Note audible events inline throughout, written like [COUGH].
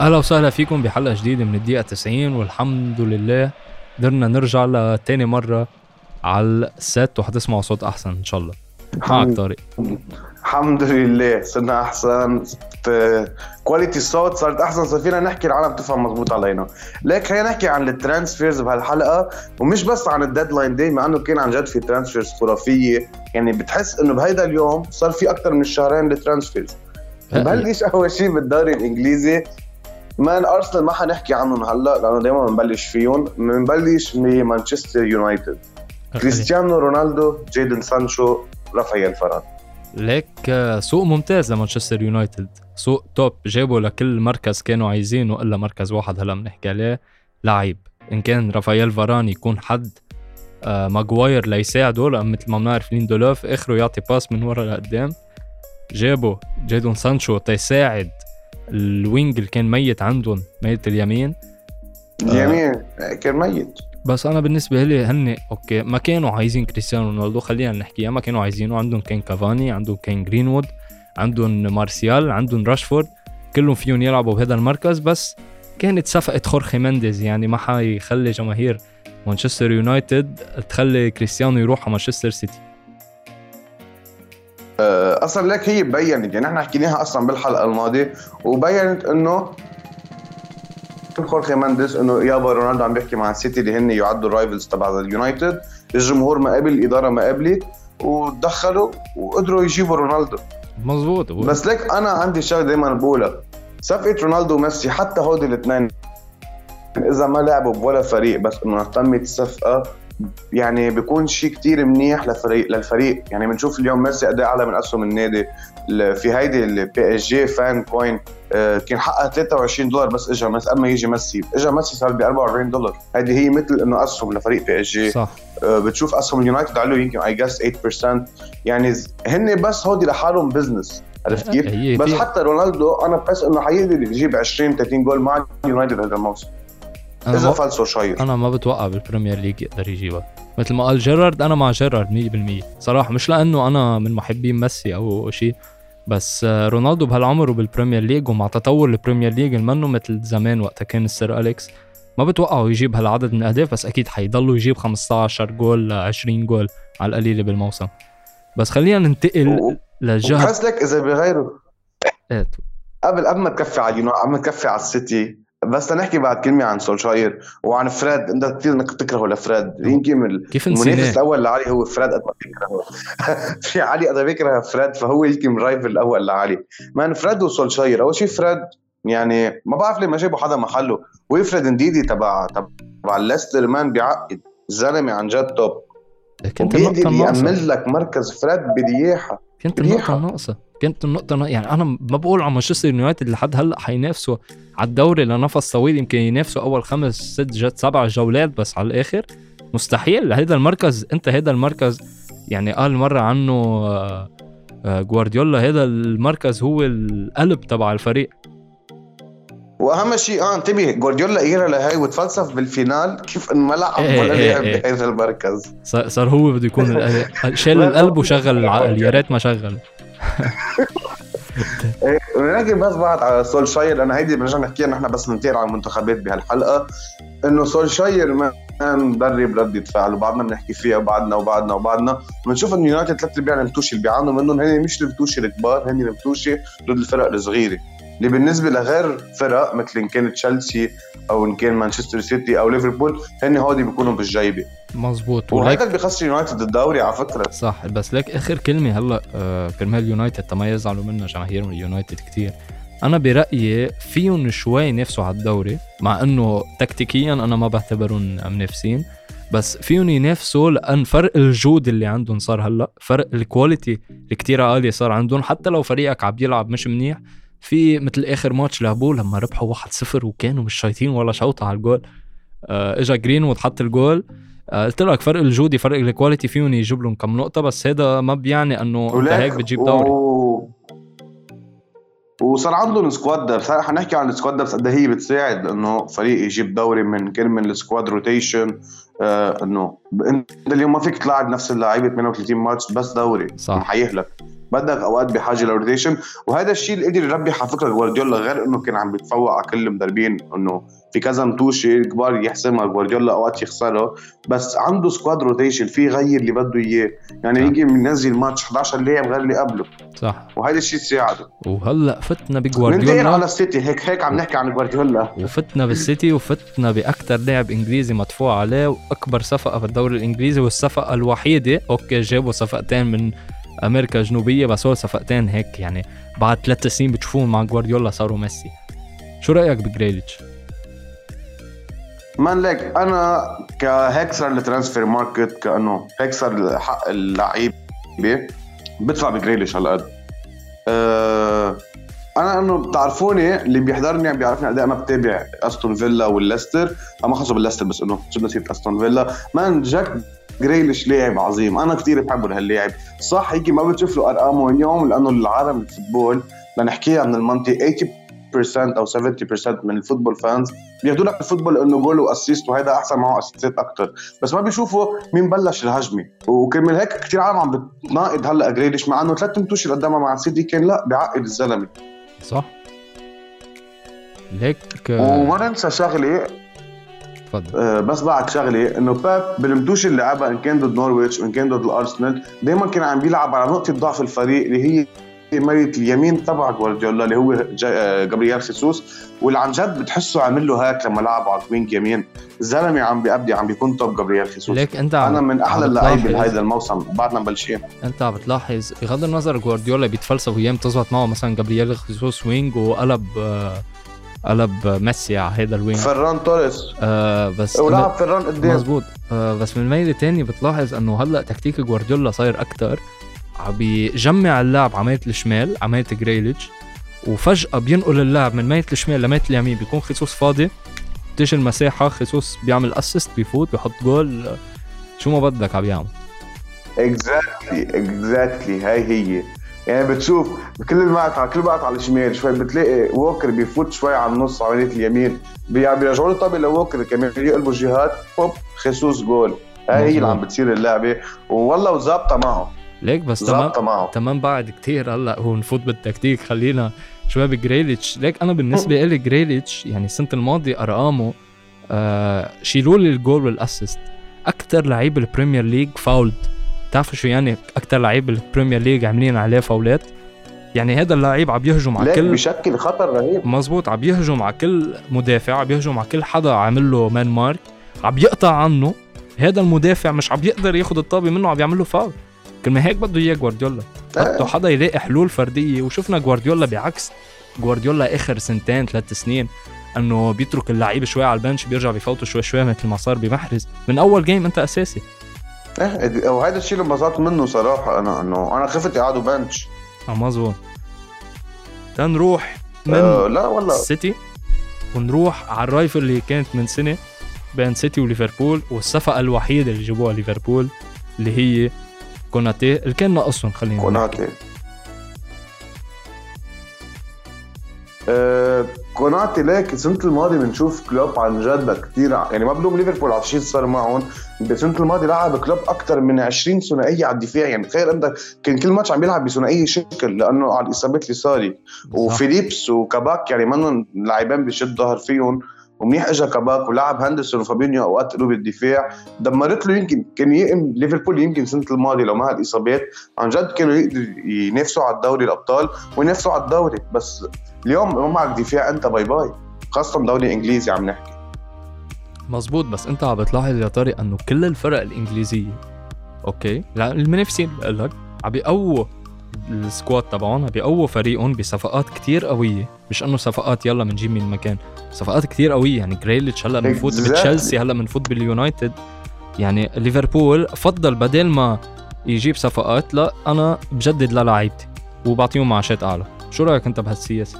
أهلا وسهلا فيكم بحلقة جديدة من الدقيقة 90 والحمد لله قدرنا نرجع لتاني مرة على ال set وحتسمعوا صوت أحسن إن شاء الله. معك طارق. الحمد لله. صرنا أحسن quality الصوت صارت أحسن. صار فينا نحكي العالم تفهم مضبوط علينا. ليك خلينا نحكي عن ال transfers بهالحلقة ومش بس عن ال deadline day مع إنه كان عن جد في transfers خرافية. يعني بتحس إنه بهيدا اليوم صار في أكثر من شهرين ل transfers. ببلش أول شيء بالدوري الإنجليزي مان أرسنال ما حنحكي عنهم هلأ لأنه دائما بنبلش فيهم. بنبلش بمانشستر يونايتد. كريستيانو رونالدو جيدن سانشو رافائيل فران. ليك آه، سوق ممتاز لمانشستر يونايتد. سوق top جابوا لكل مركز كانوا عايزينه إلا مركز واحد هلأ بنحكي عليه لعيب. إن كان رافائيل فران يكون حد آه ماجواير ليساعده لأن مثل ما بنعرف ليندولوف آخره يعطي pass من ورا لقدام. جابوا جيدون سانشو تيساعد ال wing اللي كان ميت عندهم ميت اليمين. اليمين آه كان ميت. بس أنا بالنسبة لي هن okay ما كانوا عايزين كريستيانو رونالدو خلينا نحكيها ما كانوا عايزينه. عندهم كان كافاني عندهم كان جرينوود عندهم مارسيال عندهم راشفورد. كلهم فيهم يلعبوا بهذا المركز. بس كانت صفقة خورخي مندز يعني ما حيخلي جماهير مانشستر يونايتد تخلي كريستيانو يروح على مانشستر سيتي. آه، أصلا لك هي بينت يعني إحنا حكيناها أصلا بالحلقة الماضية وبينت إنه خورخي منديز إنه يابا رونالدو عم بيحكي مع السيتي اللي هن يعدوا ال rivals تبع اليونايتد الجمهور ما قبل الإدارة ما قبلت ودخلوا وقدروا يجيبوا رونالدو. مزبوط بس ليك أنا عندي شغلة دائما بقولها صفقة رونالدو وميسي حتى هودي الاثنين إذا ما لعبوا بولا فريق بس إنه تمت الصفقه يعني بيكون شيء كتير منيح للفريق للفريق. يعني بنشوف اليوم ميسي أداء أعلى من اسهم النادي. في هيدي البي اس جي fan coin كان حقها 23 دولار بس اجى بس اما يجي ميسي. اجى ميسي صار ب 44 دولار. هيدي هي مثل إنه اسهم لفريق بي اس جي صح. آه، بتشوف اسهم اليونايتد علوا يمكن I guess 8% يعني هن بس هودي لحالهم business عرفت كيف؟ بس حتى رونالدو أنا بحس إنه حيقدر يجيب 20 30 جول مع اليونايتد هذا الموسم. إذا فلسوا شيرر أنا ما بتوقع بالبريمير ليج يقدر يجيبها مثل ما قال جيرارد أنا مع جيرارد 100% صراحة مش لأنه أنا من محبين ميسي أو شيء بس رونالدو بهالعمر وبالبريمير ليج ومع تطور البريمير ليج منه مثل زمان وقتها كان السير أليكس ما بتوقعه يجيب هالعدد من الأهداف بس أكيد حيضلوا يجيب 15 جول 20 جول على القليلة بالموسم. بس خلينا ننتقل للجهه بحس لك إذا بغيروا إيه قبل قبل ما تكفي على اليونايتد قبل ما تكفي على السيتي بس نحكي بعد كلمة عن سولشاير وعن فريد. انت كثير إنك تكرهه لفريد. يمكن كيف المنافس الأول لعلي هو فريد قد ما بيكرهه. [LAUGHS] في علي قد ما بيكره فريد فهو يمكن ال rival الأول لعلي. man فريد وسولشاير أول شيء فريد يعني ما بعرف ليه ما جابوا حدا محله. ويلفريد انديدي تبع تبع ليستر man بيعقد زلمة عن جد top كنت النقطة الناقصة يعمل لك مركز فريد برياحة كنت النقطة الناقصة كانت النقطة يعني أنا ما بقول على مانشستر يونايتد لحد هلأ حينافسوا على الدوري لنفس طويل يمكن ينافسوا أول خمس ست سبع جولات بس على الآخر. مستحيل. هذا المركز أنت هذا المركز. يعني قال مرة عنه آه، آه، جوارديولا هذا المركز هو القلب تبع الفريق. وأهم شيء آه انتبه جوارديولا ايرا لهي وتفلسف بال final كيف انه ما لعب إيه، ولا إيه، لعب إيه. بهذا المركز. صار هو بده يكون [LAUGHS] شال القلب وشغل العقل يا ريت ما شغل. نحكي بس بعد على سولشاير لأن هيدي بنرجع نحكيها نحن بس ننتقل على المنتخبات بهالحلقة إنه سولشاير ما مدرب ردة فعل وبعدنا بنحكي فيها وبعدنا وبعدنا وبعدنا بنشوف إنه يونايتد ثلاث ارباع البتوشي اللي بيعانوا منهم هن مش البتوشي الكبار هن البتوشي ضد الفرق الصغيرة اللي بالنسبة لغير فرق مثل إن كان تشيلسي أو إن كان مانشستر سيتي أو ليفربول هن هودي بيكونوا بالجيبة. مزبوط وهيدا اللي بيخسر يونايتد الدوري على فكرة. صح بس لك آخر كلمة هلا آه كرمال يونايتد. تما يزعلوا منا جماهير يونايتد كتير. أنا برأيي فيهم شوي ينافسوا على الدوري مع إنه تكتيكيا أنا ما بعتبرهم منافسين بس فيهم ينافسوا لأن فرق الجودة اللي عندهم صار هلا فرق ال quality اللي كتير عالية صار عندهم. حتى لو فريقك عم يلعب مش منيح في مثل آخر ماتش لعبوه لما ربحوا 1-0 وكانوا مش شايطين ولا شوطة على الجول آه إجا جرينوود وحط الجول قلت لك فرق الجودة فرق ال quality فيهم يجيب لهم كم نقطة بس هذا ما بيعني إنه أنت هيك بتجيب دوري. و... وصار عندهم squad بس حنحكي عن ال squad بس قد هي بتساعد إنه فريق يجيب دوري من كل من ال squad rotation آه إنه أنت اليوم ما فيك تلاعب نفس اللعيبة 38 ماتش بس دوري صح. حيهلك بدك أوقات بحاجة ل rotation وهذا الشيء اللي قدر يربح على فكرة جوارديولا غير إنه كان عم بيتفوق على كل المدربين إنه في كذا متوشه كبار يحسمها جوارديولا أوقات يخسرها. بس عنده squad rotation في يغير اللي بده إياه. يعني يجي منزل ماتش 11 لاعب غير اللي قبله. صح. وهذا الشيء ساعده. وهلأ فتنا ننتقل بجوارديولا. على السيتي. هيك هيك عم نحكي عن جوارديولا. وفتنا بالسيتي وفتنا باكثر لاعب إنجليزي مدفوع عليه وأكبر صفقة في الدوري الإنجليزي والصفقة الوحيدة okay جابوا صفقتين من أمريكا الجنوبية بس هو صفقتين هيك يعني بعد ثلاث سنين بتشوفوهم مع جوارديولا صاروا ميسي. شو رأيك بجريليش؟ man ليك أنا كهيك صار ال transfer market كأنه هيك صار حق اللعيبة بدفع بجريليش هالقد أه أنا إنه بتعرفوني اللي بيحضرني عم بيعرفني قد إيه أنا بتابع أستون فيلا والليستر. ما خلصوا بالليستر بس إنه جبنا سيره أستون فيلا. man جاك جريليش لاعب عظيم. أنا كثير بحبه لهاللاعب. صح هيك ما بتشوف له ارقامه اليوم لأنه العالم ال football لنحكيها من المنطق 80% أو 70% من ال football fans بياخذوا لك ال football إنه goal و assist وهذا أحسن معه assistات أكثر بس ما بيشوفوا مين بلش الهجمة. وكرمال هيك كثير عالم عم بتناقض هلأ جريليش مع إنه ثلاث متوش اللي قدامها مع السيتي كان لأ بيعقد الزلمة. صح؟ ليك وما ننسى شغلة تفضل. آه، بس بعد شغله إنه بيب بالمتوش اللي لعبها إن كان ضد نورويتش وإن كان ضد الأرسنال. دائما كان عم بيلعب على نقطة ضعف الفريق اللي هي ميلة اليمين تبع جوارديولا اللي هو آه، جابرييل جيسوس واللي عن جد بتحسه عامل له هيك لما لعبه على ال wing يمين. الزلمه عم بيأبدي عم بيكون top جابرييل جيسوس. ليك أنت أنا من أحلى اللعيبه بهذا الموسم بعدنا مبلشين أنت عم بتلاحظ بغض النظر جوارديولا بيتفلسف أيام تزبط معه مثلا جابرييل خيسوس wing وقلب آه، قلب ميسي على هذا ال wing فران توريس. آه بس ولعب فران قدام مزبوط آه بس من ميلة تاني بتلاحظ إنه هلأ تكتيك جوارديولا صاير أكتر. عم بيجمع اللعب على ميلة الشمال على ميلة جريليتش. وفجأة بينقل اللعب من ميلة الشمال لميلة اليمين بيكون خيسوس فاضي. بتيجي المساحة خيسوس بيعمل assist بيفوت بيحط جول. شو ما بدك عم بيعمل exactly exactly هاي هي. يعني بتشوف كل الوقت على كل وقت على الشمال شوي بتلاقي ووكر بيفوت شوي على النص على اليمين. بي- بيرجعوا له طابه لووكر كمان يقلبوا جهات بوب خيسوس جول. هاي هي اللي عم بتصير اللعبة. والله وظابطة معه ليك بس تمام معه تمام بعد كتير هلأ هو نفوت بالتكتيك. خلينا شوي بجريليتش. ليك أنا بالنسبة لي جريليتش يعني السنة الماضية أرقامه آه شيلوا لي ال goal وال assist. أكثر لعيب ال Premier League fouled بتعرفوا شو يعني أكثر لعيب ال Premier League عاملين عليه فاولات؟ يعني هذا اللعيب عم يهجم على كل بشكل خطر رهيب. مزبوط عم يهجم على كل مدافع عم يهجم على كل حدا عامل له man mark عم يقطع عنه. هذا المدافع مش عم يقدر ياخذ الطابة منه عم يعمل له فاول كلمة هيك بده إياه جوارديولا. بده حدا يلاقي حلول فردية. وشفنا جوارديولا بعكس. جوارديولا آخر سنتين ثلاث سنين إنه بيترك اللعيب شوي على ال bench بيرجع بيفوتوا شوي شوي مثل ما صار بمحرز. من أول game أنت أساسي. وهذا الشيء اللي انبسطت منه صراحة. أنا إنه أنا خفت يقعدوا bench آه مظبوط. تنروح من آه لا والله. السيتي ونروح على ال rival اللي كانت من سنة بين سيتي وليفربول والصفقة الوحيدة اللي جابوها ليفربول اللي هي كوناتي اللي كان ناقصهم خلينا. كوناتي. آه كوناتي ليك السنة الماضية بنشوف كلوب عن جد كثير يعني ما بلوم ليفربول على الشيء اللي صار معهم بالسنة الماضية لعب كلوب أكثر من 20 ثنائية على الدفاع يعني تخيل عندك كان كل ماتش عم بيلعب بثنائية شكل لأنه على الإصابات اللي صارت وفيليبس وكاباك يعني منهم لاعبين بشد ظهر فيهم. ومنيح اجى كاباك ولعب هندرسون وفابينيو أوقات قلوب الدفاع دمرت له يمكن كان يقم ليفربول يمكن السنة الماضيه لو ما هالاصابات عن جد كانوا يقدروا ينافسوا على الدوري الأبطال وينافسوا على الدوري. بس اليوم ما معك دفاع أنت bye bye. خاصة دوري إنجليزي عم نحكي. مزبوط بس أنت عم بتلاحظ يا طارق إنه كل الفرق الإنجليزية. okay؟ المنافسين بقول لك عم بيقووا ال squad تبعهم. بيقووا فريقهم بصفقات كتير قوية. مش إنه صفقات يلا بنجيب من مكان. صفقات كتير قوية. يعني جريليتش هلأ بنفوت Exactly. بتشيلسي هلأ بنفوت باليونايتد. يعني ليفربول فضل بدل ما يجيب صفقات لا أنا بجدد للاعيبتي وبعطيهم معاشات أعلى. شو رأيك أنت بهالسياسه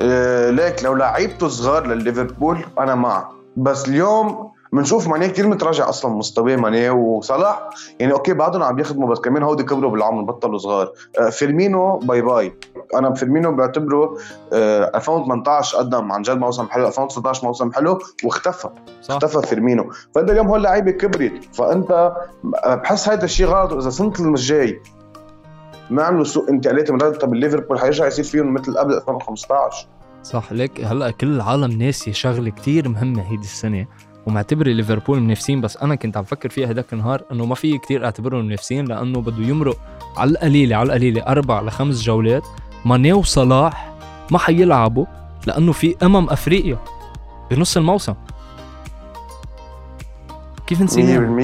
آه ليك لو لعيبته صغار لليفربول أنا معه. بس اليوم بنشوف ماني كثير متراجع أصلا مستواه ماني وصلاح. يعني okay بعدهم عم يخدموا بس كمان هودي كبروا بالعمر بطلوا صغار آه فيرمينو bye bye. أنا فيرمينو بعتبره آه 2018 قدم. عن جد موسم حلو. 2019 موسم حلو واختفى. صح. اختفى فيرمينو. فانت اليوم هول لعيبه كبرت. فأنت بحس هذا الشيء غلط. واذا سنه الجاي ما عملوا سوق انتقالاتي مرتب ليفربول حيرجع يصير فيهم مثل قبل 2015 صح ليك هلأ كل العالم ناسي شغلة كتير مهمة هيدي السنة. ومعتبري ليفربول منافسين بس أنا كنت عم فكر فيها هداك النهار إنه ما في كتير أعتبرهم منافسين لأنه بده يمرق على القليلة على القليلة أربع لخمس جولات. ماني وصلاح ما حيلعبوا لأنه في أمم أفريقيا بنص الموسم. كيف نسينا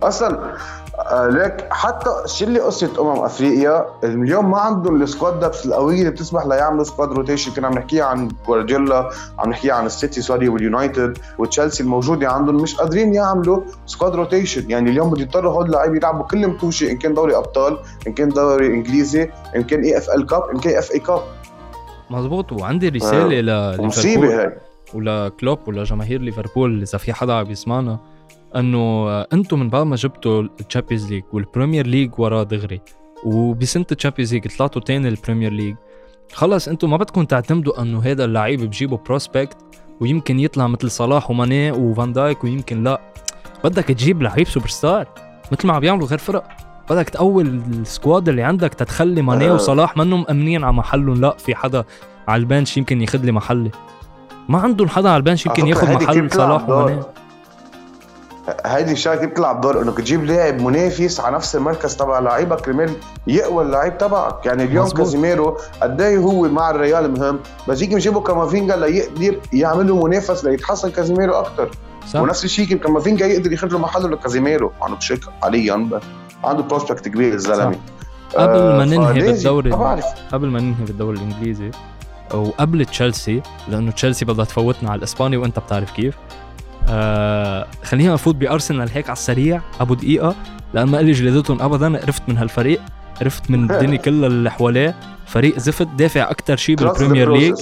100% أصلا آه ليك حتى شيل لي قصة أمم أفريقيا اليوم ما عندهم ال squad depth القوية اللي بتسمح ليعملوا squad rotation كنا عم نحكيها عن جوارديولا عم نحكيها عن السيتي sorry واليونايتد وتشيلسي الموجودة عندهم. مش قادرين يعملوا squad rotation يعني اليوم بده يضطروا هول اللعيبه يلعبوا كل متوشة إن كان دوري أبطال إن كان دوري إنجليزي إن كان EFL Cup إن كان FA Cup مزبوط وعندي رسالة آه. مصيبة هاي. ولكلوب ولجماهير ليفربول إذا في حدا عم يسمعنا. أنه أنتم من بعد ما جبتوا ال Champions League وال Premier League وراه دغري وبسنة ال Champions League طلعتوا تاني ال Premier League خلص أنتم ما بدكم تعتمدوا أنه هذا اللعيب بجيبه prospect ويمكن يطلع مثل صلاح وماني وفان دايك ويمكن لا. بدك تجيب لعيب سوبر ستار مثل ما عم بيعملوا غير فرق. بدك تقوي ال squad اللي عندك تتخلي ماني آه. وصلاح منهم مأمنين على محلهم لا في حدا على ال bench يمكن ياخذ لي محلي. ما عندهم حدا على ال bench يمكن ياخذ محل صلاح وماني. هيدي الشغلة بتلعب دور إنك تجيب لاعب منافس على نفس المركز تبع لعيبك كرمال يقوى اللعيب تبعك. يعني اليوم. كازيميرو قد إيه هو مع الريال مهم بس هيك بجيبوا كامافينجا ليقدر يعمل له منافس ليتحسن كازيميرو أكثر ونفس الشيء كامافينجا يقدر ياخذ له محله لكازيميرو. عنده بشك حاليا عنده prospect كبير الزلمه قبل ما آه، ننهي بالدوري قبل ما ننهي بالدوري الإنجليزي وقبل تشيلسي لأنه تشيلسي بدها تفوتنا على الإسباني وأنت بتعرف كيف. آه خلينا نفوت بأرسنال هيك على السريع أبو دقيقة لأن ما لي جلدتهم ابدا عرفت من هالفريق عرفت من [LAUGHS] الدنيا كلها اللي حواليه فريق زفت دافع أكثر شيء بال Premier League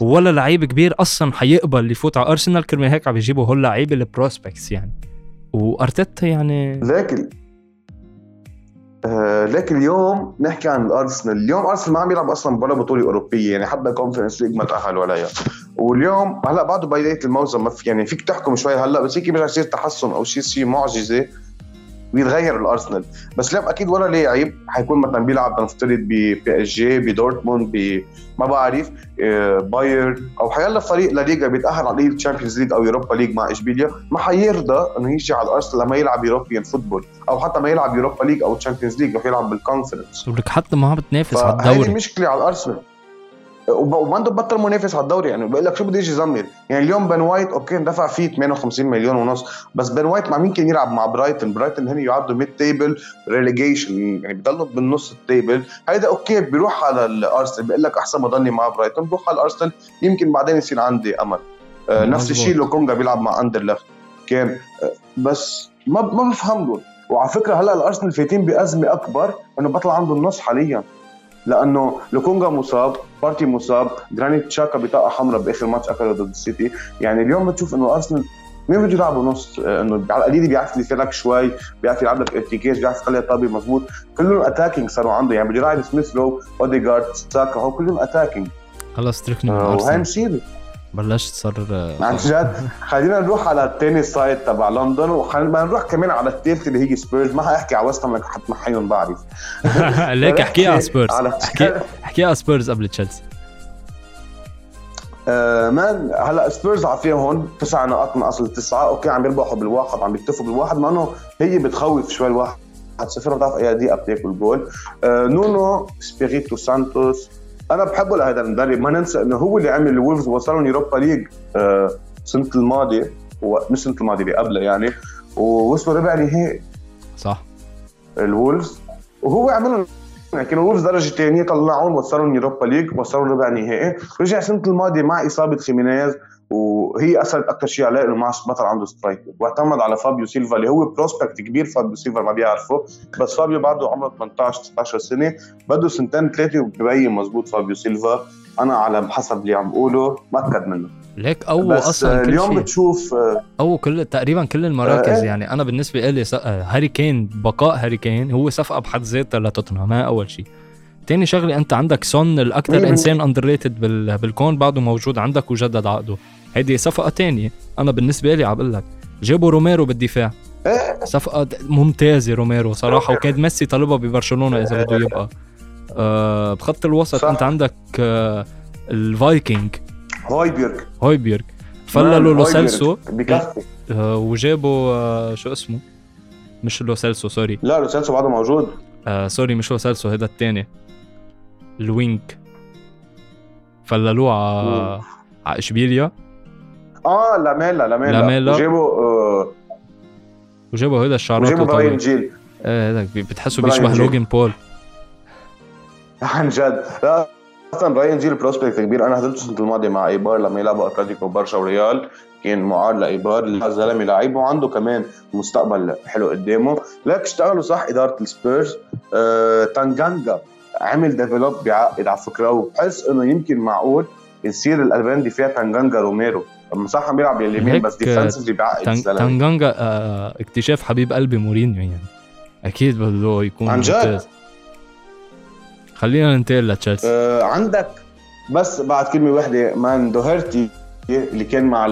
ولا لعيب كبير أصلا حيقبل يفوت على أرسنال كرمال هيك عم يجيبوا هول لعيبة ال prospects يعني. وأرتيتا يعني لكن آه لكن اليوم نحكي عن الأرسنال. اليوم أرسنال ما عم يلعب أصلا ولا بطولة أوروبية يعني حتى ال Conference League ما تاهلوا عليها واليوم هلأ بعده بدايه الموسم ما في يعني فيك تحكم شوي هلأ بس هيك بيرجع يصير تحسن أو شيء شيء معجزة. بيتغير الأرسنال. بس اليوم أكيد ولا لاعب حيكون مثلا بيلعب نفترض ب PSG بدورتموند ب ما بعرف آه، باير أو حيلا فريق لليغا بيتأهل على ال Champions League أو Europa League مع إشبيليا ما حيرضى إنه يجي على الأرسنال لما يلعب European football أو حتى ما يلعب Europa League أو Champions League رح يلعب بال Conference ولك حتى ما عم بتنافس على الدوري. هذه مشكلة على الأرسنال. وبرضه بطل منافس على الدوري يعني بقول لك شو بده يجي يزمر يعني اليوم بن وايت okay دفع فيه 58 مليون ونص بس بن وايت مع مين كان يلعب؟ مع برايتن برايتن هن يعدوا mid table relegation يعني بضلوا بالنص ال table هيدا okay بيروح على الأرسنال بقول لك أحسن ما ضلني مع برايتن بروح على الأرسنال يمكن بعدين يصير عندي أمل. آه نفس الشيء لوكونجا بيلعب مع اندرلخت كان آه بس ما ما بفهم له وعلى فكرة هلأ الأرسنال فايتين بأزمة أكبر إنه بطل عنده النص حاليا. لأنه لوكونجا مصاب بارتي مصاب جرانيت تشاكا بطاقة حمراء بآخر ماتش اكله ضد السيتي. يعني اليوم بتشوف إنه أرسنال مين بده يلعبوا نص؟ آه، إنه على القليل بيعرف يفرق شوي بيعرف يلعب لك ارتكاز بيعرف يخلي الطابه مضبوط كلهم attacking صاروا عنده. يعني بده يلعب سميث رو اوديجارد ساكا هو كلهم اتاكينج خلص تركنا أرسنال. وهي مصيبة. بلشت صار عن جد خلينا نروح على الثاني side تبع لندن وخلينا نروح كمان على الثالث اللي هي سبيرز. ما حأحكي على ويست هام حتمحيهم بعرف. [LAUGHS] ليك احكي [LAUGHS] على سبيرز. احكي [LAUGHS] احكي على سبيرز قبل تشيلسي. آه man هلأ سبيرز عافيهم هون تسع نقاط من أصل تسعة. okay عم يربحوا بالواحد عم يكتفوا بالواحد مع إنه هي بتخوف شوي الواحد. صفر بتعرف اي دقيقة بتاكل جول. آه نونو سبيريتو سانتوس أنا بحبه لهذا المدرب. ما ننسى إنه هو اللي عمل الولفز وصلهم Europa League آه السنة الماضية مش السنة الماضية اللي قبلها يعني. ووصلوا ربع نهائي. صح. الولفز وهو عملهم كانوا وولفز درجة ثانية طلعون وصلهم Europa League وصلوا ربع نهائي. رجع السنة الماضية مع إصابة خيمينيز. وهي اثرت أكثر شيء عليه إنه ما بطل عنده striker واعتمد على فابيو سيلفا اللي هو prospect كبير فابيو سيلفا ما بيعرفه بس فابيو بعده عمره 18 19 سنة بده سنتين ثلاثة وببين مزبوط فابيو سيلفا. أنا على حسب اللي عم بقوله مأكد منه. ليك أو أصلا كل اليوم شيء. بتشوف أو كل تقريبا كل المراكز آه يعني. أنا بالنسبة لي هاري كين بقاء هاري كين هو صفقة بحد ذاتها لتوتنهام أول شيء. تاني شغلة أنت عندك سون الأكثر انسان underrated بالكون بعده موجود عندك وجدد عقده. هيدي صفقة تانية. أنا بالنسبة لي عم بقول لك جابوا روميرو بالدفاع. إيه. صفقة ممتازة روميرو صراحة وكاد ميسي طالبها ببرشلونة إذا بده يبقى. آه بخط الوسط صح. أنت عندك آه الفايكنج هويبيرغ. هويبيرغ. فللوا لو. سيلسو. آه وجابوا آه شو اسمه؟ مش لو سيلسو سوري. لا لو سيلسو بعده موجود. آه sorry مش لو سيلسو هذا الثاني ال wing فللوه على على إشبيليا. آه لاميلا لاميلا لاميلا. وجابوا آه وجابوا هذا الشعرات وجابوا براين جيل. إيه هذاك بتحسه بيشبه. Logan Paul. عن جد. لا أصلا براين جيل prospect كبير. أنا حضرته السنة الماضية مع إيبار. لما يلعبوا أتلتيكو برشا وريال كان معار لإيبار. الزلمة لعيب وعنده كمان مستقبل حلو قدامه. لك اشتغلوا صح إدارة السبيرز. آه، تانجانجا عمل develop بعقد على فكرة. وبحس إنه يمكن معقول يصير الألبان فيها تانجانجا روميرو. اما صح عم بيلعب اليمين بس defensively الزلمة. تانجانجا آه اكتشاف حبيب قلبي مورينيو يعني. أكيد بده يكون عن جد؟ خلينا ننتقل لتشيلسي. آه، عندك بس بعد كلمة واحدة مان دوهرتي اللي كان مع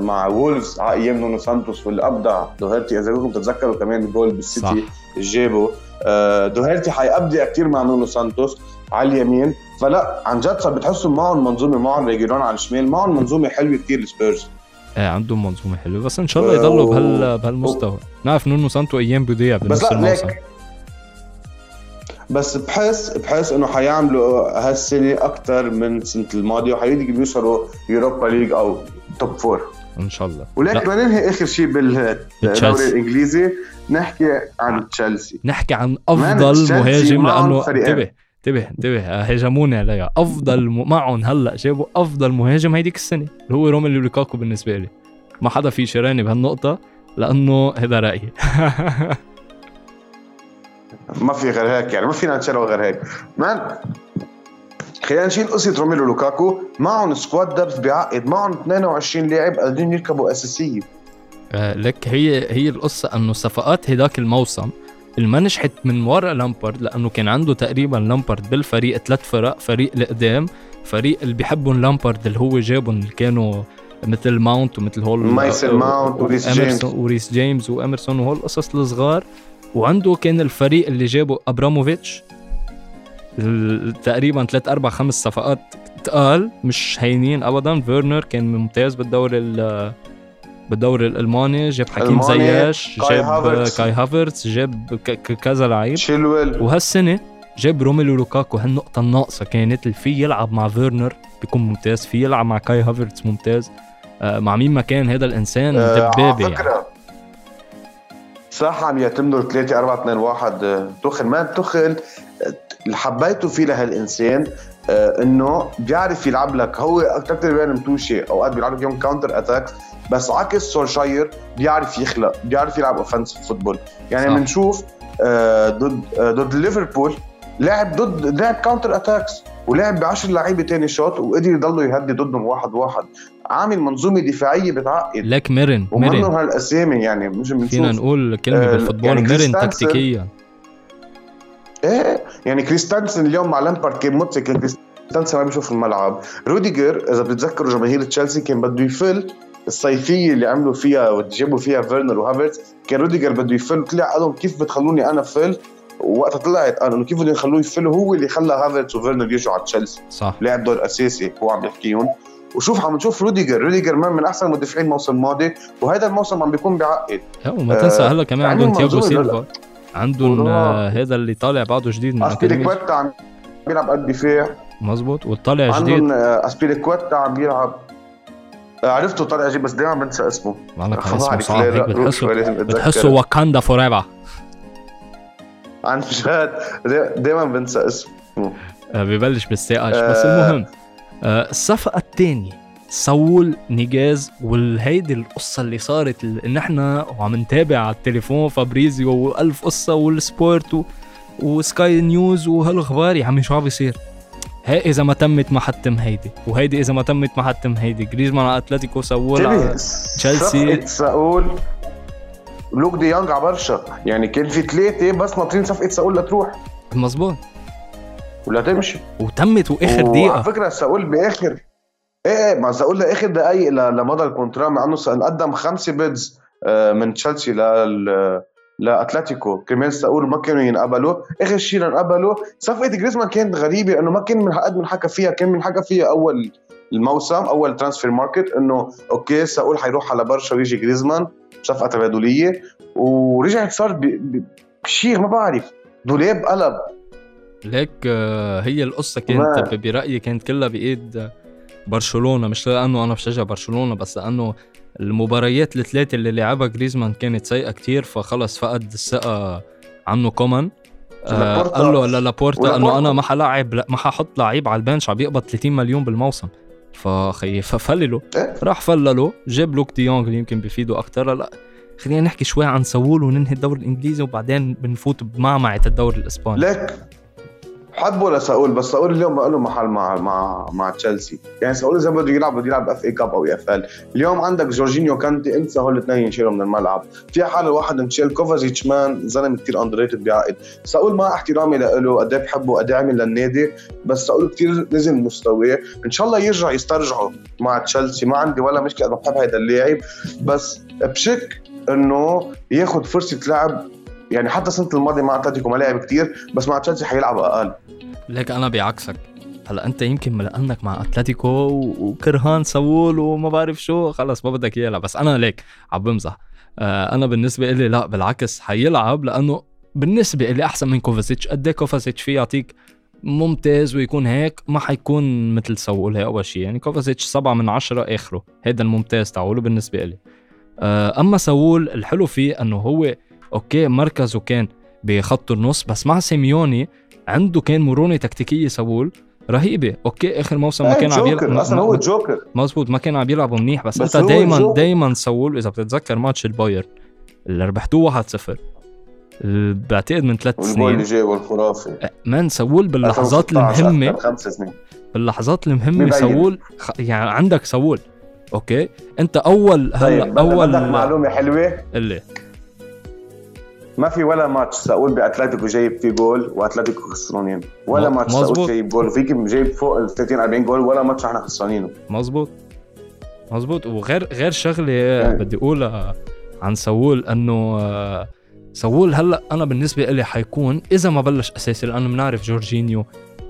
مع وولفز على أيام نونو سانتوس واللي ابدع دوهرتي إذا كنتم تتذكروا كمان جول. بالسيتي جابه آه، دوهرتي حيبدع كثير مع نونو سانتوس على اليمين. فلا عن جد صار بتحسوا معهم منظومة معهم ريجيرون على الشمال معهم منظومة حلوة كثير السبيرز. إيه عندهم منظومة حلوة بس إن شاء الله يضلوا بهال بهالمستوى. نعرف نونو سانتو أيام بيضيع بس بنص لا الموسم. بس بحس بحس إنه حيعملوا هالسنة أكثر من السنة الماضية وحيقدروا يوصلوا Europa League أو top four. إن شاء الله. ولكن. ننهي آخر شيء بالدوري. الإنجليزي نحكي عن تشيلسي نحكي عن أفضل مهاجم لأنه. انتبه. انتبه انتبه. آه، هجموني عليها أفضل م... معهم هلأ جابوا أفضل مهاجم هيديك السنة. اللي هو روميلو لوكاكو بالنسبة لي. ما حدا فيه يشارعني بهالنقطة لأنه هذا رأيي. [LAUGHS] ما في غير هيك يعني ما فينا نشيله غير هيك. man خلينا نشيل قصة روميلو لوكاكو. معهم squad depth بعقد معهم 22 لاعب قادرين يركبوا أساسية. آه، لك هي هي القصة إنه صفقات هداك الموسم اللي ما نجحت من ورا لامبارد لأنه كان عنده تقريبا لامبارد بالفريق ثلاث فرق فريق القدام فريق اللي بيحبهم لامبارد اللي هو جابهم اللي كانوا مثل ماونت ومثل هول مايسن ماونت وريس جيمس. وريس جيمس وأميرسون وهول القصص الصغار. وعنده كان الفريق اللي جابه أبراموفيتش. تقريبا ثلاث أربع خمس صفقات تقال مش هينين ابدا. فيرنر كان ممتاز بالدوري ال- بالدوري الألماني جاب حكيم زياش جاب. كاي هافرتز جاب كذا لعيب. وهالسنة جاب روميلو لوكاكو هالنقطة الناقصة كانت اللي في يلعب مع فيرنر بيكون ممتاز في يلعب مع كاي هافرتز ممتاز. آه مع مين ما كان هذا الإنسان؟ آه، دبابة على يعني. صح عم يعتمدوا 3 4 2 1 آه، تخل ما آه، اللي حبيته فيه لهالإنسان آه، إنه بيعرف يلعب لك. هو أكثر بين ما تشوفي اوقات بيلعب لك يوم counter attacks بس عكس سولشاير بيعرف يخلق بيعرف يلعب offensive football يعني. بنشوف آه، ضد آه، ضد ليفربول لعب ضد لعب كاونتر اتاكس ولعب ب 10 لعيبة تاني شوت وقدر يضلوا يهدي ضدهم واحد واحد. عامل منظومة دفاعية بتعقد. لك ميرن ومنهم ميرن هالأسامي يعني مش بنشوف. فينا نقول كلمة آه، بالفوتبول يعني ميرن تكتيكيا إيه يعني كريستانسن اليوم مع لامبارد كان متسك كريستانسن ما بيشوف الملعب. روديجر إذا بتتذكروا جماهير تشيلسي كان بده يفل الصيفية اللي عملوا فيها وجابوا فيها فيرنر وهافرتز. كان روديجر بده يفل. طلع قال لهم كيف بتخلوني أنا فل؟ وقتها طلعت قالوا أنه كيف بدهم يخلوه يفل هو اللي خلى هافرتز وفيرنر يرجعوا على تشيلسي. صح. لعب دور أساسي هو عم يحكيهم وشوف عم نشوف روديجر. روديجر من, من أحسن المدافعين الموسم الماضي وهذا الموسم عم بيكون بعقد. وما تنسى آه، هلا كمان يعني عندهم منظومة سيلفا. عندهم. آه، هذا اللي طالع بعده جديد من اسبيلي أكاديمية. كويتا عم بيلعب قد دفاع. مزبوط والطالع جديد. عندهم آه، أسبيليكويتا عم بيلعب. عرفته طالع جيب بس دائما بنسى اسمه. خلاص [LAUGHS] روح بتحسه. بتحسه Wakanda forever عن جد دائما بنسى اسمه آه، ببلش بالساقش بس آه. المهم آه، الصفقة الثانية سول نيجاز والهيدي القصة اللي صارت إن إحنا وعم نتابع على التليفون فابريزيو وألف قصة والسبورت و... وسكاي نيوز وهالأخبار يا عمي شو عم بيصير؟ هاي إذا ما تمت ما حتم هيدي وهيدي إذا ما تمت ما حتم هيدي جريزمان على أتلتيكو سووا انتبه تشيلسي. ساول لوك دي على برشا. يعني كان في ثلاثة بس ناطرين صفقة ساول لتروح مزبوط ولا تمشي. وتمت وآخر وعلى دقيقة. فكرة ساول بآخر. إيه إيه ما ساول لاخر دقايق ل- لمضى الكونترا مع إنه قدم خمسة بيدز آه، من تشيلسي لل لأتلتيكو. كرمال ساول ما كانوا ينقبلوا آخر شيء انقبلوا صفقة جريزمان كانت غريبة انه ما كان من قد من حكى فيها كان من حكى فيها أول الموسم أول transfer market إنه أوكي ساول حيروح على برشا ويجي جريزمان. صفقه تبادلية ورجعت صار بشيء ما بعرف. دولاب قلب. ليك آه، هي القصة كانت برأيي كانت كلها بإيد برشلونة. مش لأنه أنا بشجع برشلونة بس لأنه المباريات الثلاثة اللي لعبها جريزمان كانت سيئة كتير فخلص فقد الثقة عنه كومان. آه قال له لابورتا إنه أنا ما حلاعب ما ححط لعيب على ال bench عم يقبض 30 مليون بالموسم. فخي ففلله إيه؟ راح فلله جاب لوك ديونغ اللي يمكن بيفيده أكثر لا خلينا نحكي شوي عن سول وننهي الدوري الإنجليزي وبعدين بنفوت بمعمعة الدوري الإسباني. لك حبه لساول بس ساول اليوم ما له محل مع مع مع تشيلسي. يعني ساول إذا بده يلعب بده يلعب FA Cup أو EFL اليوم عندك جورجينيو كانتي انسى هول الاثنين ينشيلوا من الملعب. في حال واحد انشيل كوفازيتش man زلمه كثير underrated بعقد ساول مع احترامي له قد إيه بحبه قد إيه عمل للنادي بس ساول كثير نزل مستواه. إن شاء الله يرجع يسترجعه مع تشيلسي. ما عندي ولا مشكلة أنا بحب هذا اللاعب بس بشك إنه ياخذ فرصة لعب يعني حتى السنة الماضية مع أتلتيكو ما لعب كثير بس مع تشيلسي حيلعب أقل. ليك أنا بعكسك. هلأ أنت يمكن لانك مع أتلتيكو وكرهان سول وما بعرف شو خلص ما بدك يلعب بس أنا ليك عم بمزح. آه أنا بالنسبة لي لا بالعكس حيلعب لأنه بالنسبة لي أحسن من كوفازيتش قد إيه كوفازيتش فيه يعطيك ممتاز ويكون هيك؟ ما حيكون مثل سول هي أول شيء. يعني كوفازيتش سبعة من عشرة آخره. هذا الممتاز تاعوله بالنسبة لي آه أما سول الحلو فيه إنه هو أوكي مركزه كان بخط النص بس مع سيميوني عنده كان مرونة تكتيكية سول رهيبة. أوكي آخر موسم ما إيه، كان عم يلعب أصلا هو جوكر. مزبوط ما كان عم يلعبوا منيح بس, بس أنت دائما دائما سول إذا بتتذكر ماتش الباير اللي ربحتوه 1-0 بعتقد من ثلاث سنين. اللي جابه الخرافي أه، man سول باللحظات المهمه خمس سنين. باللحظات المهمة سول يعني عندك سول أوكي أنت أول هلا طيب أول معلومة حلوة؟ اللي ما في ولا ماتش ساول بأتلتيكو جايب فيه جول وأتلتيكو خسرانين. ولا ماتش ساول جايب جول. وفيك جايب فوق ال 30 40 جول ولا ماتش إحنا خسرانينه. مزبوط مزبوط وغير غير شغلة يعني. بدي أقولها عن ساول إنه آه، ساول هلأ أنا بالنسبة لي حيكون إذا ما بلش أساسي لأنه بنعرف جورجينيو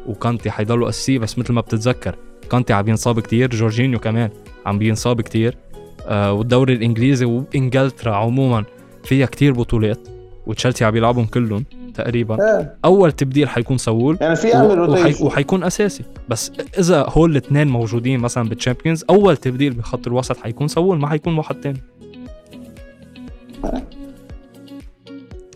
وكانتي حيضلوا أساسي بس مثل ما بتتذكر كانتي عم ينصاب كتير جورجينيو كمان عم بينصاب كتير. آه والدوري الإنجليزي وإنجلترا عموما فيها كتير بطولات. وتشيلسي عم يلعبهم كلهم تقريبا. آه. أول تبديل حيكون سول يعني في اعمل وحي... وحيكون أساسي. بس إذا هول الاثنين موجودين مثلا بال Champions أول تبديل بخط الوسط حيكون سول ما حيكون واحد ثاني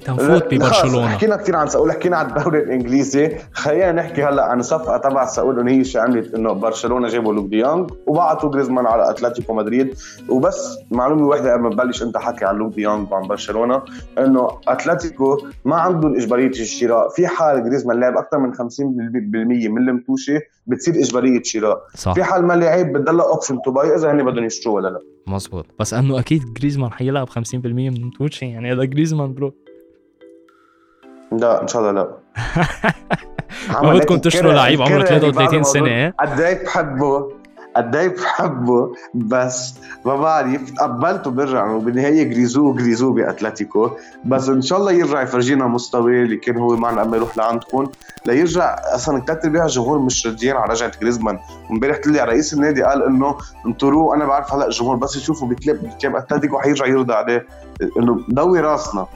تنفوت ببرشلونة. حكينا كثير عن ساول حكينا عن الدوري الإنجليزي. خلينا نحكي هلأ عن صفقة تبع ساول انه هي شو عملت؟ إنه برشلونة جابوا لوك ديونغ وبعثوا جريزمان على أتلتيكو مدريد. وبس معلومة واحدة قبل ما تبلش أنت حكي عن لوك ديونغ وعن برشلونة إنه أتلتيكو ما عندهم إجبارية الشراء. في حال جريزمان لعب أكثر من 50% من المتوشة بتصير إجبارية شراء. صح. في حال ما لعب بتضل option to buy إذا هن بدهم يشتروه ولا لا مزبوط. بس أنه أكيد جريزمان حيلعب 50% من المتوشة يعني هذا جريزمان bro لا إن شاء الله لا. ما بدكم تشتروا لعيب عمره 33 سنة؟ قد إيه بحبه؟ قد إيه بحبه؟ بس ما بعرف تقبلته برجع وبالنهايه جريزو جريزو بأتلتيكو. بس إن شاء الله يرجع يفرجينا مستواه اللي كان هو معنا قبل يروح لعندكم. ليرجع أصلا ثلاث ارباع الجمهور مش راضيين على رجعة جريزمان. امبارح طلع رئيس النادي قال إنه انطروه أنا بعرف هلا الجمهور بس يشوفوا بكليب بكليب أتلتيكو حيرجع يرضى عليه. إنه ضوي راسنا.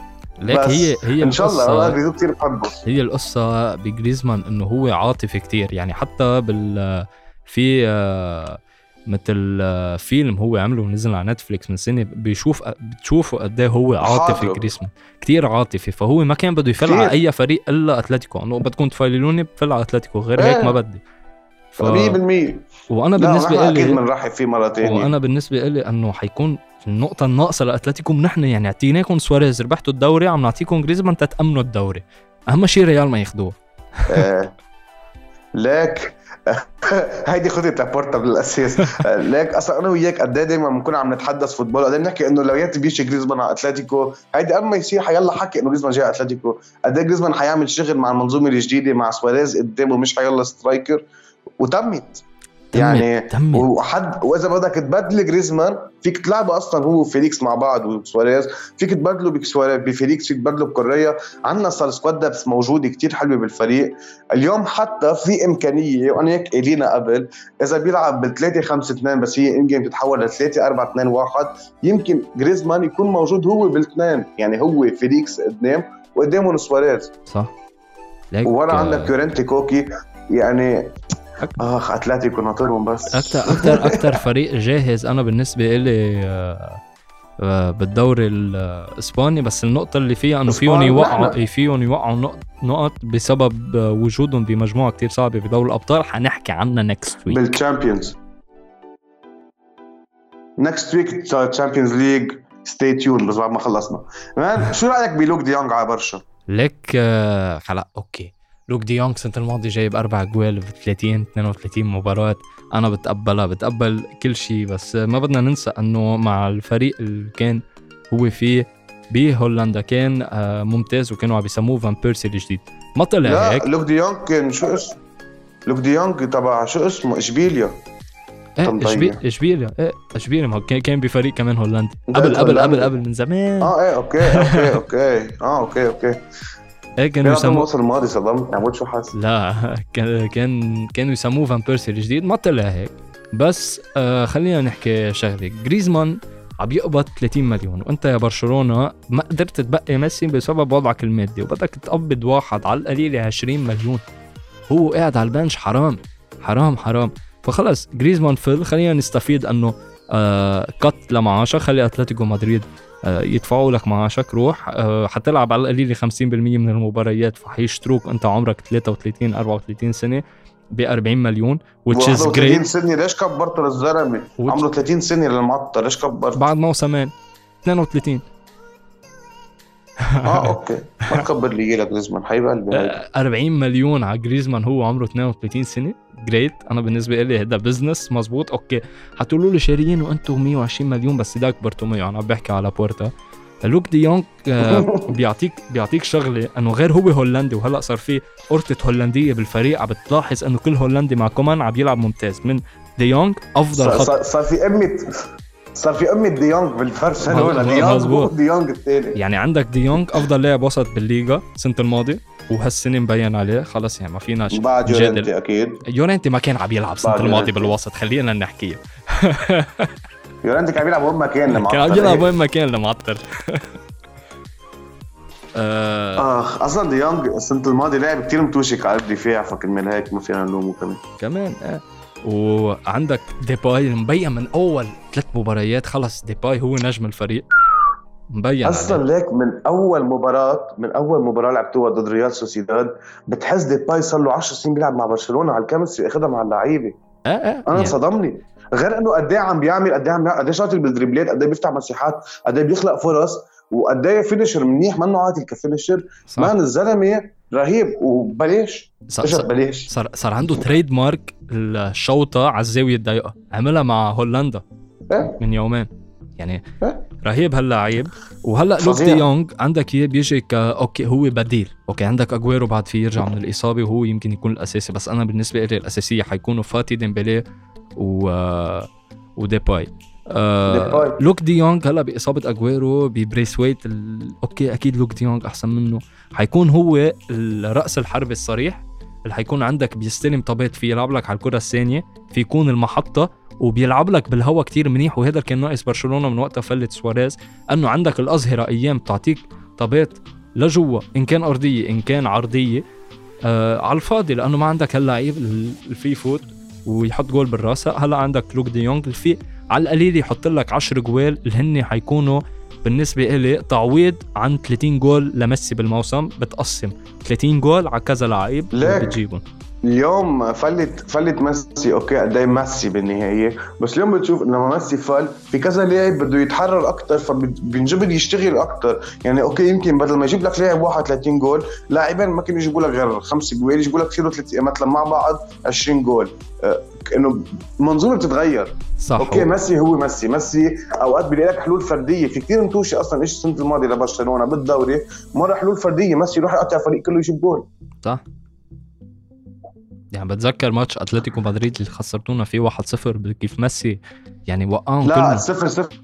ليك هي هي إن شاء الله جريزمان كثير بحبه هي القصة بجريزمان إنه هو عاطفي كثير يعني حتى بال في آه، مثل آه، فيلم هو عمله ونزل على نتفليكس من سنة بيشوف بتشوفوا قد إيه هو عاطفي جريزمان. كثير عاطفي. فهو ما كان بده يفل على أي فريق إلا أتلتيكو. إنه بدكم تفللوني بفل على أتلتيكو. غير هيك ما بدي. ف... 100% وأنا بالنسبة لي أكيد بنرحب فيه مره ثانية وأنا بالنسبة لي إنه حيكون النقطة الناقصة لأتلتيكو نحن يعني أعطيناكم سواريز ربحتوا الدوري عم نعطيكم جريزمان تتأمنوا الدوري. أهم شيء ريال ما ياخذوه إيه. ليك. [LAUGHS] هيدي خطة لابورتا بالأساس. ليك. أصلا أنا وياك قد إيه دائما بنكون عم نتحدث football؟ قد إيه بنحكي إنه لو يا ريت بيجي جريزمان على أتلتيكو هيدي قبل ما يصير حيلا حكي إنه جريزمان جاي على أتلتيكو. قد إيه جريزمان حيعمل شغل مع المنظومة الجديدة مع سواريز قدامه مش حيلا striker. وتمت. يعني وحد وإذا بدك تبدل جريزمان فيك تلعبه أصلا هو وفيليكس مع بعض وسواريز. فيك تبدله بفيليكس فيك تبدله بكوريا. عندنا صار squad depth موجوده كتير حلوة بالفريق. اليوم حتى في إمكانية وأنا هيك قايلينها قبل إذا بيلعب بال 3 5 2 بس هي in-game تتحول ل 3 4 2 1 يمكن جريزمان يكون موجود هو بالاثنين. يعني هو فيليكس قدام وقدامهم سواريز. صح. ورا عندك يورنتي كوكي. يعني آخ اتلتيكو ناطرهم بس. أكثر أكثر [LAUGHS] أكثر فريق جاهز أنا بالنسبة لي آه، آه، بالدوري الإسباني. بس النقطة اللي فيها إنه فيهم يوقعوا فيهم يوقعوا نقط بسبب وجودهم بمجموعة كتير صعبة بدوري الأبطال. حنحكي عنها next week بال Champions next week Champions League stay tuned بس بعد ما خلصنا. شو رأيك بلوك ديونج على برشا؟ لك آه، هلا okay. لوك دي يونغ السنة الماضية جايب أربع جوال ب 30 32 مباراة. أنا بتقبلها بتقبل كل شيء بس ما بدنا ننسى إنه مع الفريق اللي كان هو فيه بهولندا كان آه، ممتاز وكانوا عم بيسموه فان بيرسي الجديد. ما طلع لا هيك. لوك دي يونغ كان شو اسمه لوك دي يونغ تبع شو اسمه؟ إشبيليا. إيه إشبيليا. إيه إشبيليا. ما كان كان بفريق كمان هولندي قبل قبل قبل قبل من زمان. آه إيه okay okay okay. آه okay okay. إيه كانوا يسموه الموسم الماضي صدمت. عمود شو حاسس. لا كان كان كانوا يسموه فان بيرسي الجديد ما طلع هيك. بس آه خلينا نحكي شغله جريزمان عم يقبض 30 مليون وأنت يا برشلونة ما قدرت تبقي ميسي بسبب وضعك المادي وبدك تقبض واحد على القليله 20 مليون. هو قاعد على البنش حرام حرام حرام. فخلص جريزمان فل خلينا نستفيد إنه آه كت لمعاشة خلي أتلتيكو مدريد يدفعوا لك معاشك روح آه، حتلعب على القليل 50% من المباريات فحيشتروك انت عمرك 33 34 سنة ب 40 مليون which is great 30 سنة ليش كبرته للزلمة؟ عمره 30 سنة للمعطل ليش كبرته؟ بعد موسمين 32 آه [LAUGHS] okay. ما تكبر لي لك جريزمان حبيب قلبي 40 مليون على جريزمان هو عمره 32 سنة. great أنا بالنسبة لي هذا business مزبوط. okay. حتقولوا لي شاريين وأنتم 120 مليون بس داك برتوميو أنا عم بحكي على لابورتا. لوك دي يونغ آه، [LAUGHS] بيعطيك بيعطيك شغلة إنه غير هو هولندي وهلأ صار في فرقة هولندية بالفريق. عم بتلاحظ إنه كل هولندي مع كومان عم يلعب ممتاز. من دي يونغ أفضل خط صار في امه صار في امه ديونج بالبرشلونه ديونج ديونج الثاني يعني عندك ديونج أفضل لاعب وسط بالليغا السنة الماضية وهالسنة مبين عليه خلص يعني ما فينا بعد يورنتي أكيد. يورنتي ما كان عم يلعب السنة الماضية بالوسط خلينا نحكيها [LAUGHS] يورنتي كان بيلعب وين ما كان كان عم يلعب وين ما كان. [LAUGHS] آخ أصلا ديونج السنة الماضية لعب كثير متوجه على الدفاع فكرمال هيك ما فينا نلومه كمان. كمان آه. وعندك ديباي مبين من أول ثلاث مباريات. خلص ديباي هو نجم الفريق. مبين أصلا ليك من أول مباراه من أول مباراة لعبتوها ضد ريال سوسيداد بتحس ديباي صار له 10 سنين بيلعب مع برشلونة على ال chemistry اخذها مع اللعيبة. آه آه أنا يعني. صدمني غير إنه قد إيه عم بيعمل قد إيه عم قد إيه شاطر بال dribble ات قد إيه بيفتح مساحات قد إيه بيخلق فرص وقد إيه finisher منيح منه عاطل ك finisher man الزلمة رهيب. وبلاش. صار بلاش؟ صار صار عنده trademark الشوطة على الزاوية الضيقه عملها مع هولندا إيه؟ من يومين. يعني إيه؟ رهيب هاللعيب وهلا لوك دي يونغ عندك اياه بيجي ك okay هو بديل. okay عندك اجويرو بعد في يرجع من الإصابة وهو يمكن يكون الأساسي. بس أنا بالنسبة لي الأساسية حيكونوا فاتي ديمبلي و وديباي. آه لوك دي يونغ هلا بإصابة أجويرو ببريس ويت ال... okay أكيد لوك دي يونغ أحسن منه. حيكون هو راس الحربة الصريح اللي حيكون عندك بيستلم طابات في يلعب لك على الكرة الثانية في يكون المحطة وبيلعب لك بالهوا كتير منيح وهذا كان ناقص برشلونة من وقتها فلت سواريز أنه عندك الاظهره أيام بتعطيك طابات لجوا إن كان أرضية إن كان عرضية. آه على الفاضي لأنه ما عندك هاللعيب اللي في يفوت ويحط جول بالرأس. هلا عندك لوك دي يونغ اللي على القليل يحط لك 10 جوال اللي هن حيكونوا بالنسبة إلي تعويض عن 30 جول لميسي بالموسم بتقسم 30 جول على كذا لعيب بتجيبهم. اليوم فلت فلت ميسي. okay قد إيه ميسي بالنهاية؟ بس اليوم بتشوف لما ميسي فل في كذا لاعب بده يتحرر أكثر فبينجبر يشتغل أكثر يعني okay يمكن بدل ما يجيب لك لاعب واحد 30 جول لاعبين ما كانوا يجيبوا لك غير خمس جوال يجيبوا لك يصيروا مثلا مع بعض 20 جول. أه انه منظومة بتتغير. صح. أوكي ميسي هو ميسي. ميسي أوقات بيلاقي لك حلول فردية. في كثير ماتشات أصلا إيش السنة الماضيه لبرشلونة بالدوري مرة حلول فردية. ميسي يروح يقطع فريق كله يجيب جول. صح. يعني بتذكر ماتش أتلتيكو مدريد اللي خسرتونا فيه 1-0 كيف ميسي؟ يعني وقعهم لكلنا. الصفر صفر.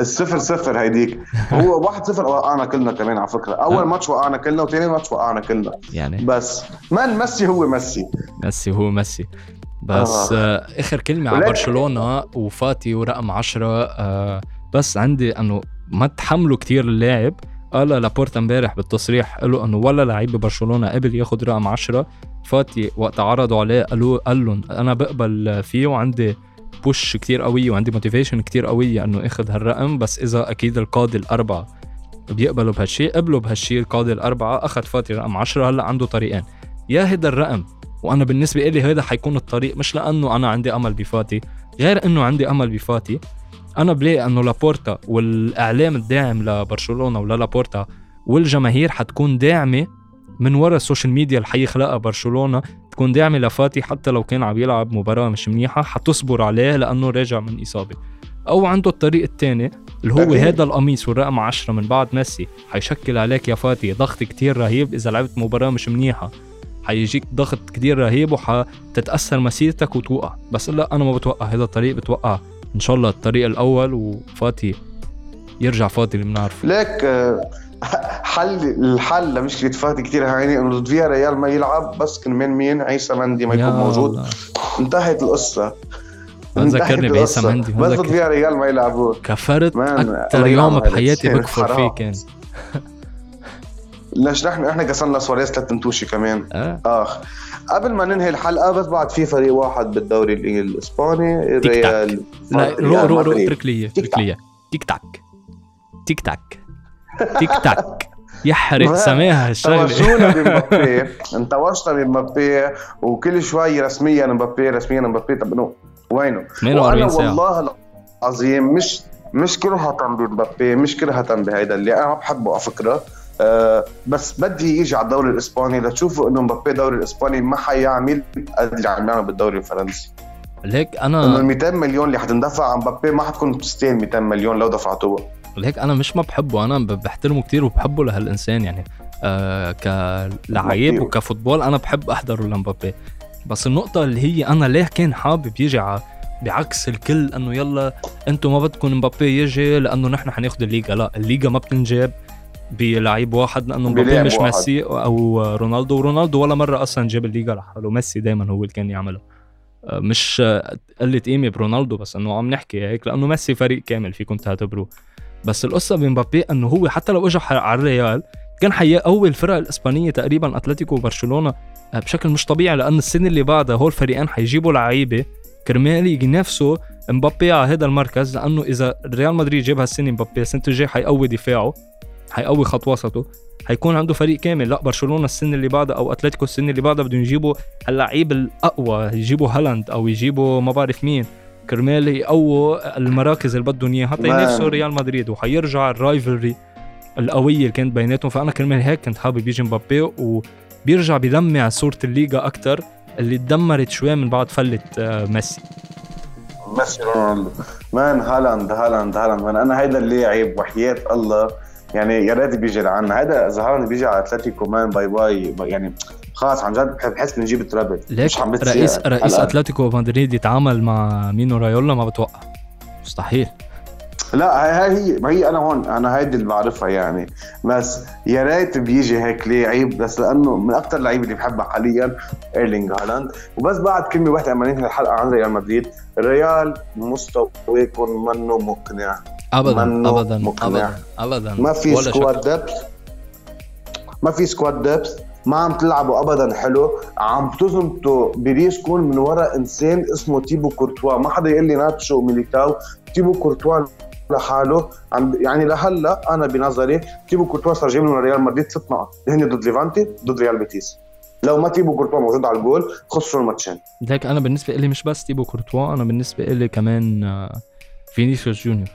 الصفر صفر هيديك. هو واحد صفر وقعنا كلنا كمان على فكرة. أول آه. ماتش وقعنا كلنا وثاني ماتش وقعنا كلنا. يعني؟ بس مان ميسي هو ميسي. ميسي هو ميسي. بس آه. آخر كلمة على برشلونة وفاتي ورقم 10 آه بس عندي إنه ما تحملوا كتير اللاعب قال لابورتا امبارح بالتصريح قالوا إنه ولا لعيب ببرشلونة قبل ياخذ رقم 10 فاتي وقت عرضوا عليه قالوا قال لهم أنا بقبل فيه وعندي بوش كتير قوية وعندي موتيفيشن كتير قوية إنه اخذ هالرقم بس إذا أكيد القاضي الأربعة بيقبلوا بهالشيء قبلوا بهالشيء القاضي الأربعة أخذ فاتي رقم 10 هلأ عنده طريقين. يا هيدا الرقم وأنا بالنسبة لي هذا حيكون الطريق مش لأنه أنا عندي أمل بفاتي غير إنه عندي أمل بفاتي أنا بلاقي إنه لابورتا والإعلام الداعم لبرشلونة ولابورتا والجماهير حتكون داعمة من ورا السوشيال ميديا اللي حيخلقها برشلونة تكون داعمة لفاتي حتى لو كان عم يلعب مباراة مش منيحة حتصبر عليه لأنه راجع من إصابة. أو عنده الطريق الثاني اللي هو. هذا القميص والرقم 10 من بعد ميسي حيشكل عليك يا فاتي ضغط كتير رهيب إذا لعبت مباراة مش منيحة. حيجيك ضغط كتير رهيب وحتتأثر مسيرتك وتوقع. بس لا أنا ما بتوقع هذا الطريق بتوقع إن شاء الله الطريق الأول وفاتي يرجع فاتي اللي بنعرفه ليك آه، حل الحل لمشكله فاتي كثير هيني إنه ضد ريال ما يلعب بس كرمال مين عيسى مندي ما يكون موجود الله. انتهت القصة ما ذكرني بعيسى. مندي بس ضد فيا ريال ما يلعبوه كفرت أكثر يوم بحياتي بكفر. فيه. كان ليش نحن إحنا كسرنا سواريز ثلاث نتوشي كمان آه آخ قبل ما ننهي الحلقة بس بعد في فريق واحد بالدوري ال- الإسباني. الريال لا رو رو رو. اترك لي اترك لي. تيك تاك. تيك تاك. تيك تاك. [LAUGHS] يحرق ما- سماها توجونا هالشغله بمبابي. انتوجنا بمبابي. وكل شوي رسميا مبابي رسميا مبابي. طب إنه وينه؟ 48 وأنا ساعه والله العظيم مش مش كرهة بمبابي مش كرهة بهيدا اللي أنا ما بحبه على فكرة. أه بس بدي يجي على الدوري الإسباني لتشوفوا إنه مبابي الدوري الإسباني ما حيعمل قد اللي عم يعمل بالدوري الفرنسي. ليك إنه أنا ال 200 مليون اللي حتندفع عن مبابي ما حتكون تستاهل 200 مليون لو دفعتوها ليك أنا مش ما بحبه أنا بحترمه كتير وبحبه لهالإنسان يعني. آه كلعيب. وكفوتبول أنا بحب أحضره لمبابي. بس النقطة اللي هي أنا ليه كان حابب يجي ع- بعكس الكل إنه يلا أنتم ما بدكم مبابي يجي لأنه نحن حناخذ الليغا. لا الليغا ما بتنجاب. بلعيب واحد لأنه مبابي مش واحد. ميسي أو رونالدو. ورونالدو ولا مرة أصلا جاب الليغا لحاله ميسي دائما هو اللي كان يعملها آه، مش آه، قلة قيمة برونالدو بس إنه عم نحكي هيك لأنه ميسي فريق كامل فيكم تعتبروه. بس القصة بمبابي إنه هو حتى لو اجى على الريال كان حيقوي الفرق الإسبانية تقريبا أتلتيكو وبرشلونة آه، بشكل مش طبيعي لأن السنة اللي بعدها هول الفريقين حيجيبوا لعيبة. كرمال ينافسوا مبابي على هذا المركز لأنه إذا ريال مدريد جاب هالسنة مبابي السنة الجاية حيقوي دفاعه. حيقوي خط وسطه حيكون عنده فريق كامل. لا برشلونة السنة اللي بعدها أو أتلتيكو السنة اللي بعدها بدهم يجيبوا اللعيب الأقوى يجيبوا هالاند أو يجيبوا ما بعرف مين. كرمال يقووا المراكز اللي بدهم إياها حتى. ينافسوا ريال مدريد. وحيرجع ال rivalry القويه اللي كانت بيناتهم. فأنا كرمال هيك كنت حابب يجي مبابي وبيرجع بيلمع صورة الليغا أكثر اللي تدمرت شوي من بعد فلت آه، ميسي. ميسي رونالدو. man هالاند هالاند هالاند. man أنا هيدا اللاعب وحياة الله. يعني يا ريت بيجي لعنا اذا هالاند بيجي على أتلتيكو man bye bye يعني خلاص عن جد بحس بنجيب ال treble. ليك مش عم رئيس رئيس. أتلتيكو مدريد يتعامل مع مينو رايولا ما بتوقع. مستحيل. لا هي ما هي أنا هون أنا هيدي اللي بعرفها يعني. بس يا ريت بيجي هيك لاعب بس لأنه من أكثر اللعيبة اللي بحبها حاليا إيرلينج هالاند. وبس بعد كلمة واحدة لما ننهي الحلقة عن ريال مدريد الريال مستواكم منه مقنع؟ ابدا منه ابدا مقنع. ابدا. ابدا ما في squad. depth ما في squad depth ما عم تلعبوا ابدا حلو. عم تزمطوا بريسكم من وراء إنسان اسمه تيبو كورتوا. ما حدا يقول لي ناتشو وميليتاو. تيبو كورتوا لحاله. عم يعني لهلا أنا بنظري تيبو كورتوا صار جايب لنا ريال مدريد ست نقط هن ضد ليفانتي ضد ريال بيتيس. لو ما تيبو كورتوا موجود على الجول خسروا الماتشين. ليك أنا بالنسبة لي مش بس تيبو كورتوا أنا بالنسبة لي كمان آه، فينيسيوس جونيور.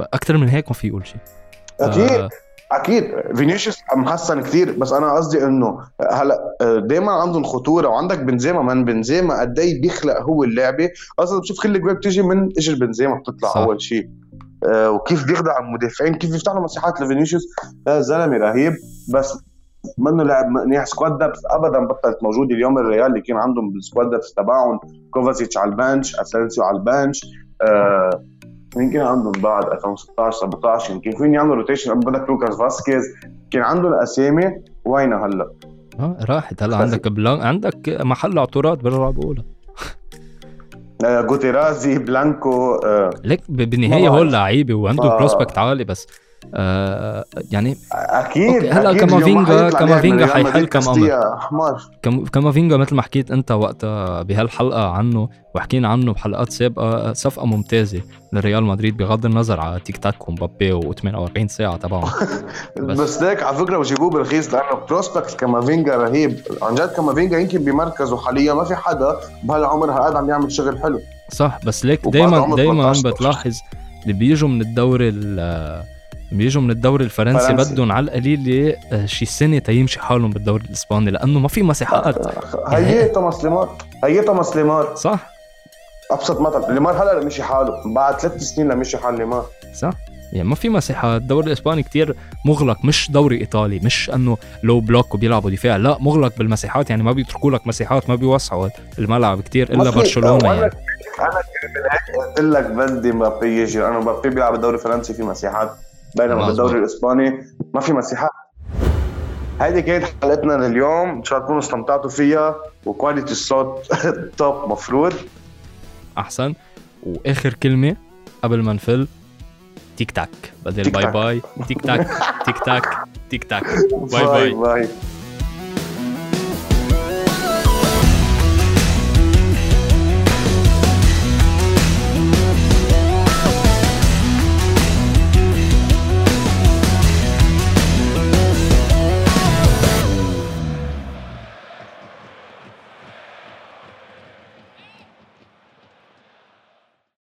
أكثر من هيك ما في يقول شيء. أكيد. آه، أكيد. فينيسيوس محسن كثير بس أنا قصدي إنه هلا دائما عندهم خطورة. وعندك بنزيما. من بنزيما قد إيه بيخلق هو اللعبة؟ أصلا بتشوف كل الجوال بتيجي من اجر بنزيما. بتطلع صح. أول شيء. آه، وكيف بيخدع المدافعين. كيف بيفتح له مساحات لفينيسيوس. آه، زلمة رهيب. بس منه لاعب منيح. squad depth ابدا بطلت موجودة اليوم. الريال اللي كان عندهم بال squad depth تبعهم. كوفاسيتش على ال bench. اسنسيو على ال bench. آه مين كان عندهم بعد 2016 17 يمكن فين يعملوا روتيشن بدك لوكاس فاسكيز كان عندهم اسامي وينها هلا؟ آه راحت. هلا عندك بلان عندك محل عطورات بالرابع الاولى آه جوتيرازي بلانكو آه ليك بالنهايه هو لعيبة وعنده ف... بروسبكت عالي بس. آه يعني أكيد هلأ كامافينجا كامافينجا حيحل كم أمر حمار كامافينجا مثل ما حكيت أنت وقتها بهالحلقة عنه وحكينا عنه بحلقات سابقة صفقة ممتازة لريال مدريد بغض النظر على تيك تاك ومبابي و48 ساعة تبعهم. [LAUGHS] بس, بس ليك على فكرة وجيبوه برخيص لأنه prospect كامافينجا رهيب. عن جد كامافينجا يمكن بمركزه حاليا ما في حدا بهالعمر قاعد عم يعمل شغل حلو. صح بس ليك دائما دائما بتلاحظ اللي بيجوا من الدوري بيجوا من الدوري الفرنسي فرنسي. بدهم على القليله آه، شي سنة تيمشي حالهم بالدوري الإسباني لأنه ما في مساحات. هيئتها مسلمات هيئتها مسلمات صح. أبسط مثل. ليمار هلا مشي حاله. بعد ثلاث سنين لمشي حال ليمار. صح. يعني ما في مساحات. الدوري الإسباني كتير مغلق مش دوري إيطالي مش إنه لو بلوك وبيلعبوا دفاع. لا مغلق بالمساحات. يعني ما بيتركوا لك مساحات ما بيوسعوا الملعب كتير إلا برشلونة يعني. أنا قلت لك بدي مبابي يجي. أنا مبابي بيلعب بالدوري الفرنسي في مساحات. بينما بالدوري الإسباني. ما في مساحات هيدي كانت حلقتنا لليوم. إن شاء الله تكونوا استمتعتوا فيها. و quality الصوت [LAUGHS] top مفروض. أحسن. وآخر كلمة قبل ما نفل. تيك تاك. بدل bye bye. تيك تاك. تيك تاك. تيك تاك. [LAUGHS] bye. bye, bye.